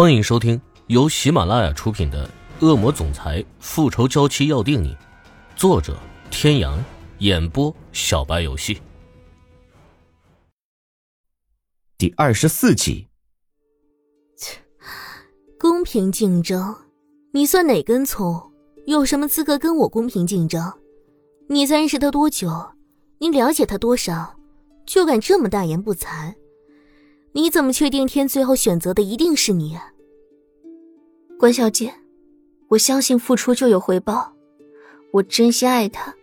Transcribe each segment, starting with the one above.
欢迎收听由喜马拉雅出品的《恶魔总裁复仇娇妻要定你》，作者：天阳，演播：小白游戏。第二十四集。切公平竞争，你算哪根葱？有什么资格跟我公平竞争？你才认识他多久？你了解他多少？就敢这么大言不惭？你怎么确定天最后选择的一定是你？啊关小姐，我相信付出就有回报，我真心爱他，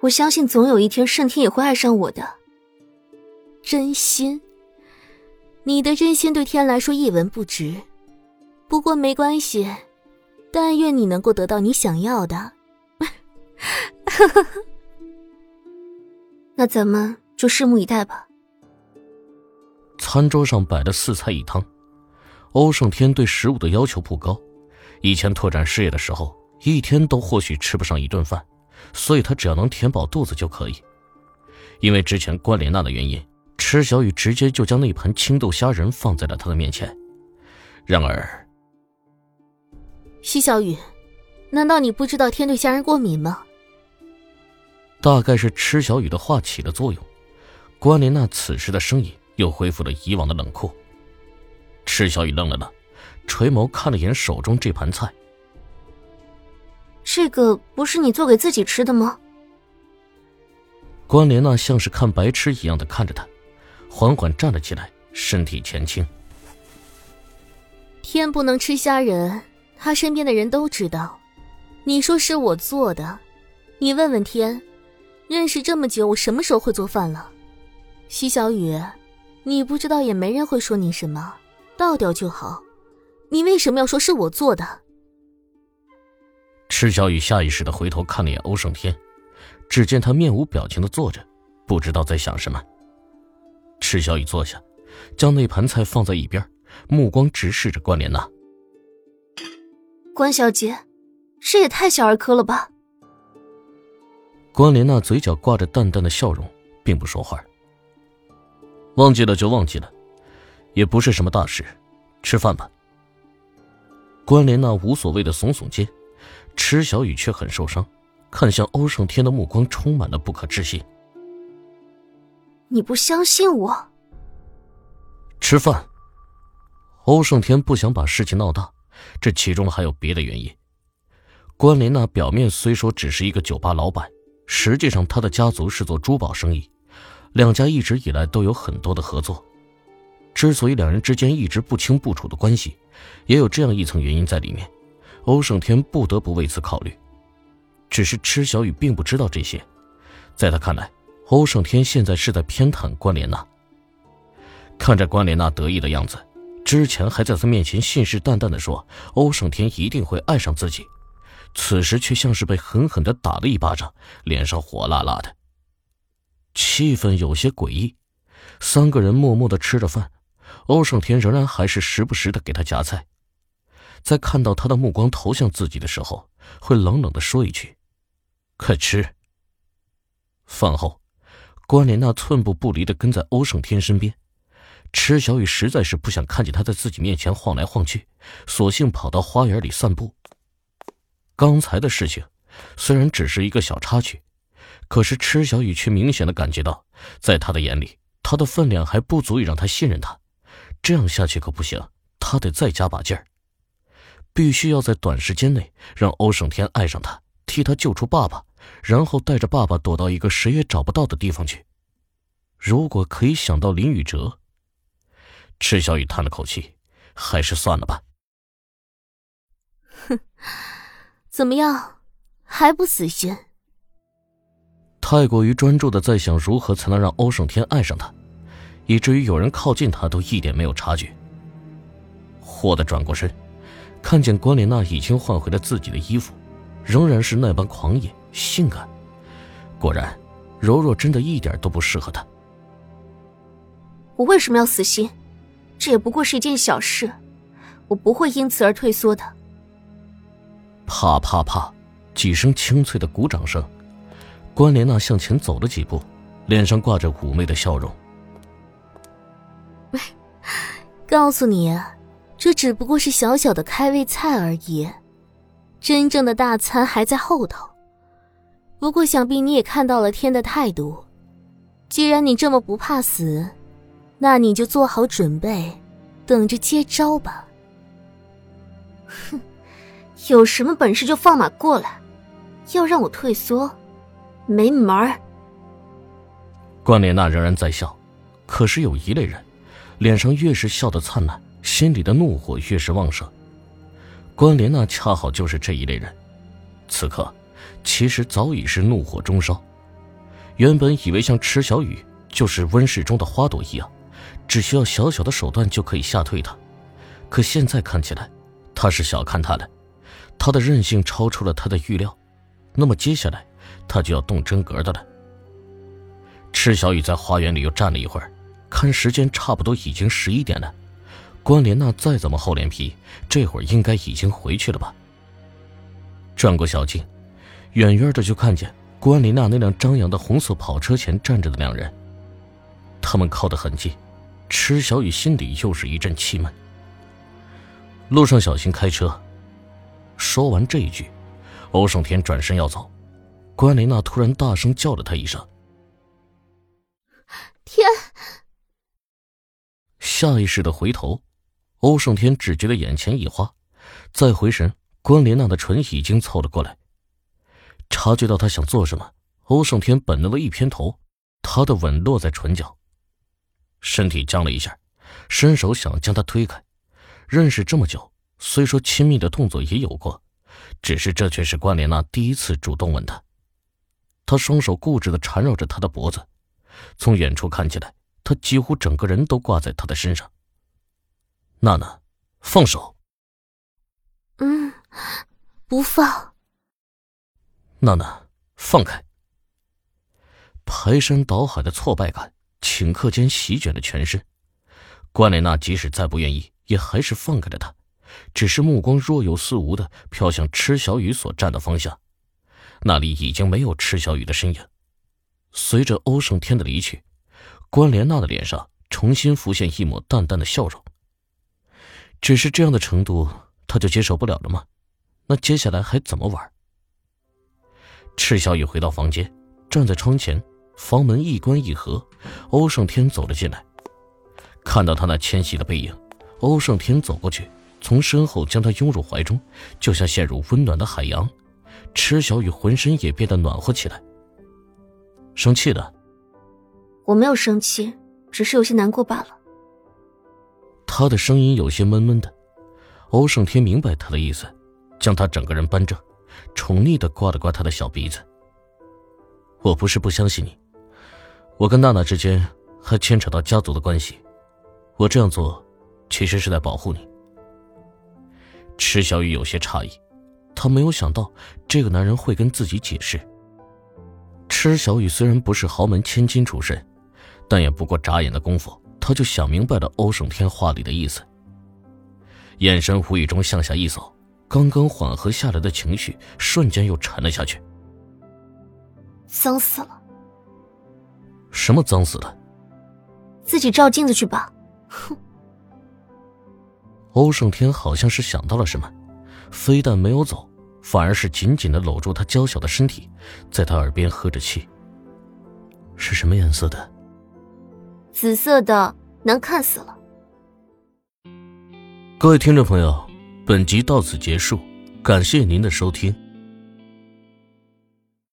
我相信总有一天盛天也会爱上我的。真心？你的真心对天来说一文不值，不过没关系，但愿你能够得到你想要的。那咱们就拭目以待吧。餐桌上摆的四菜一汤，欧胜天对食物的要求不高。以前拓展事业的时候，一天都或许吃不上一顿饭，所以他只要能填饱肚子就可以。因为之前关莲娜的原因，池小雨直接就将那盘青豆虾仁放在了他的面前。然而，西小雨，难道你不知道天对虾仁过敏吗？大概是池小雨的话起了作用，关莲娜此时的声音。又恢复了以往的冷酷。赤小雨愣了愣，垂眸看了眼手中这盘菜。这个不是你做给自己吃的吗？关莲娜像是看白痴一样的看着他，缓缓站了起来，身体前倾。天不能吃虾仁，他身边的人都知道。你说是我做的，你问问天，认识这么久，我什么时候会做饭了？西小雨。你不知道也没人会说你什么，倒掉就好。你为什么要说是我做的？赤小雨下意识的回头看了眼欧胜天，只见他面无表情的坐着，不知道在想什么。赤小雨坐下，将那盘菜放在一边，目光直视着关莲娜。关小姐，这也太小儿科了吧？关莲娜嘴角挂着淡淡的笑容，并不说话。忘记了就忘记了，也不是什么大事，吃饭吧。关莲娜无所谓的耸耸肩，池小雨却很受伤，看向欧胜天的目光充满了不可置信。你不相信我？吃饭。欧胜天不想把事情闹大，这其中还有别的原因。关莲娜表面虽说只是一个酒吧老板，实际上她的家族是做珠宝生意。两家一直以来都有很多的合作，之所以两人之间一直不清不楚的关系，也有这样一层原因在里面。欧胜天不得不为此考虑，只是池小雨并不知道这些。在他看来，欧胜天现在是在偏袒关莲娜。看着关莲娜得意的样子，之前还在他面前信誓旦旦的说欧胜天一定会爱上自己，此时却像是被狠狠的打了一巴掌，脸上火辣辣的。气氛有些诡异，三个人默默的吃着饭，欧胜天仍然还是时不时的给他夹菜，在看到他的目光投向自己的时候，会冷冷的说一句：“快吃。”饭后，关莲娜寸步不离的跟在欧胜天身边，池小雨实在是不想看见他在自己面前晃来晃去，索性跑到花园里散步。刚才的事情，虽然只是一个小插曲。可是，池小雨却明显的感觉到，在他的眼里，他的分量还不足以让他信任他。这样下去可不行，他得再加把劲儿，必须要在短时间内让欧胜天爱上他，替他救出爸爸，然后带着爸爸躲到一个谁也找不到的地方去。如果可以想到林宇哲，池小雨叹了口气，还是算了吧。哼，怎么样，还不死心？太过于专注的在想如何才能让欧胜天爱上他，以至于有人靠近他都一点没有察觉。霍的转过身，看见关莲娜已经换回了自己的衣服，仍然是那般狂野性感。果然，柔弱真的一点都不适合他。我为什么要死心？这也不过是一件小事，我不会因此而退缩的。啪啪啪，几声清脆的鼓掌声。关莲娜向前走了几步，脸上挂着妩媚的笑容。告诉你，这只不过是小小的开胃菜而已，真正的大餐还在后头。不过想必你也看到了天的态度，既然你这么不怕死，那你就做好准备，等着接招吧。哼，有什么本事就放马过来，要让我退缩，没门儿。关莲娜仍然在笑，可是有一类人，脸上越是笑得灿烂，心里的怒火越是旺盛。关莲娜恰好就是这一类人，此刻其实早已是怒火中烧。原本以为像池小雨就是温室中的花朵一样，只需要小小的手段就可以吓退他，可现在看起来，他是小看他了，他的韧性超出了他的预料，那么接下来他就要动真格的了。池小雨在花园里又站了一会儿，看时间差不多已经十一点了。关莲娜再怎么厚脸皮，这会儿应该已经回去了吧？转过小径，远远的就看见关莲娜那辆张扬的红色跑车前站着的两人。他们靠得很近，池小雨心里又是一阵气闷。路上小心开车。说完这一句，欧胜天转身要走，关莲娜突然大声叫了他一声。天！下意识的回头，欧胜天只觉得眼前一花，再回神，关莲娜的唇已经凑了过来。察觉到他想做什么，欧胜天本能的一偏头，他的吻落在唇角，身体僵了一下，伸手想将他推开。认识这么久，虽说亲密的动作也有过，只是这却是关莲娜第一次主动吻他。他双手固执的缠绕着她的脖子。从远处看起来，他几乎整个人都挂在她的身上。娜娜，放手。嗯，不放。娜娜，放开。排山倒海的挫败感顷刻间席卷了全身。关莲娜即使再不愿意，也还是放开了他，只是目光若有似无的飘向池小雨所站的方向，那里已经没有赤小雨的身影。随着欧胜天的离去，关莲娜的脸上重新浮现一抹淡淡的笑容。只是这样的程度，他就接受不了了吗？那接下来还怎么玩？赤小雨回到房间，站在窗前，房门一关一合，欧胜天走了进来。看到他那纤细的背影，欧胜天走过去，从身后将他拥入怀中，就像陷入温暖的海洋。赤小雨浑身也变得暖和起来。生气的，我没有生气，只是有些难过罢了。他的声音有些闷闷的，欧胜天明白他的意思，将他整个人扳正，宠溺的刮了刮他的小鼻子。我不是不相信你，我跟娜娜之间还牵扯到家族的关系，我这样做，其实是在保护你。池小雨有些诧异，他没有想到这个男人会跟自己解释。池小雨虽然不是豪门千金出身，但也不过眨眼的功夫，他就想明白了欧胜天话里的意思。眼神无意中向下一扫，刚刚缓和下来的情绪瞬间又沉了下去。脏死了！什么脏死了？自己照镜子去吧。哼！欧胜天好像是想到了什么，非但没有走。反而是紧紧的搂住他娇小的身体，在他耳边呵着气。是什么颜色的？紫色的，难看死了。各位听众朋友，本集到此结束，感谢您的收听。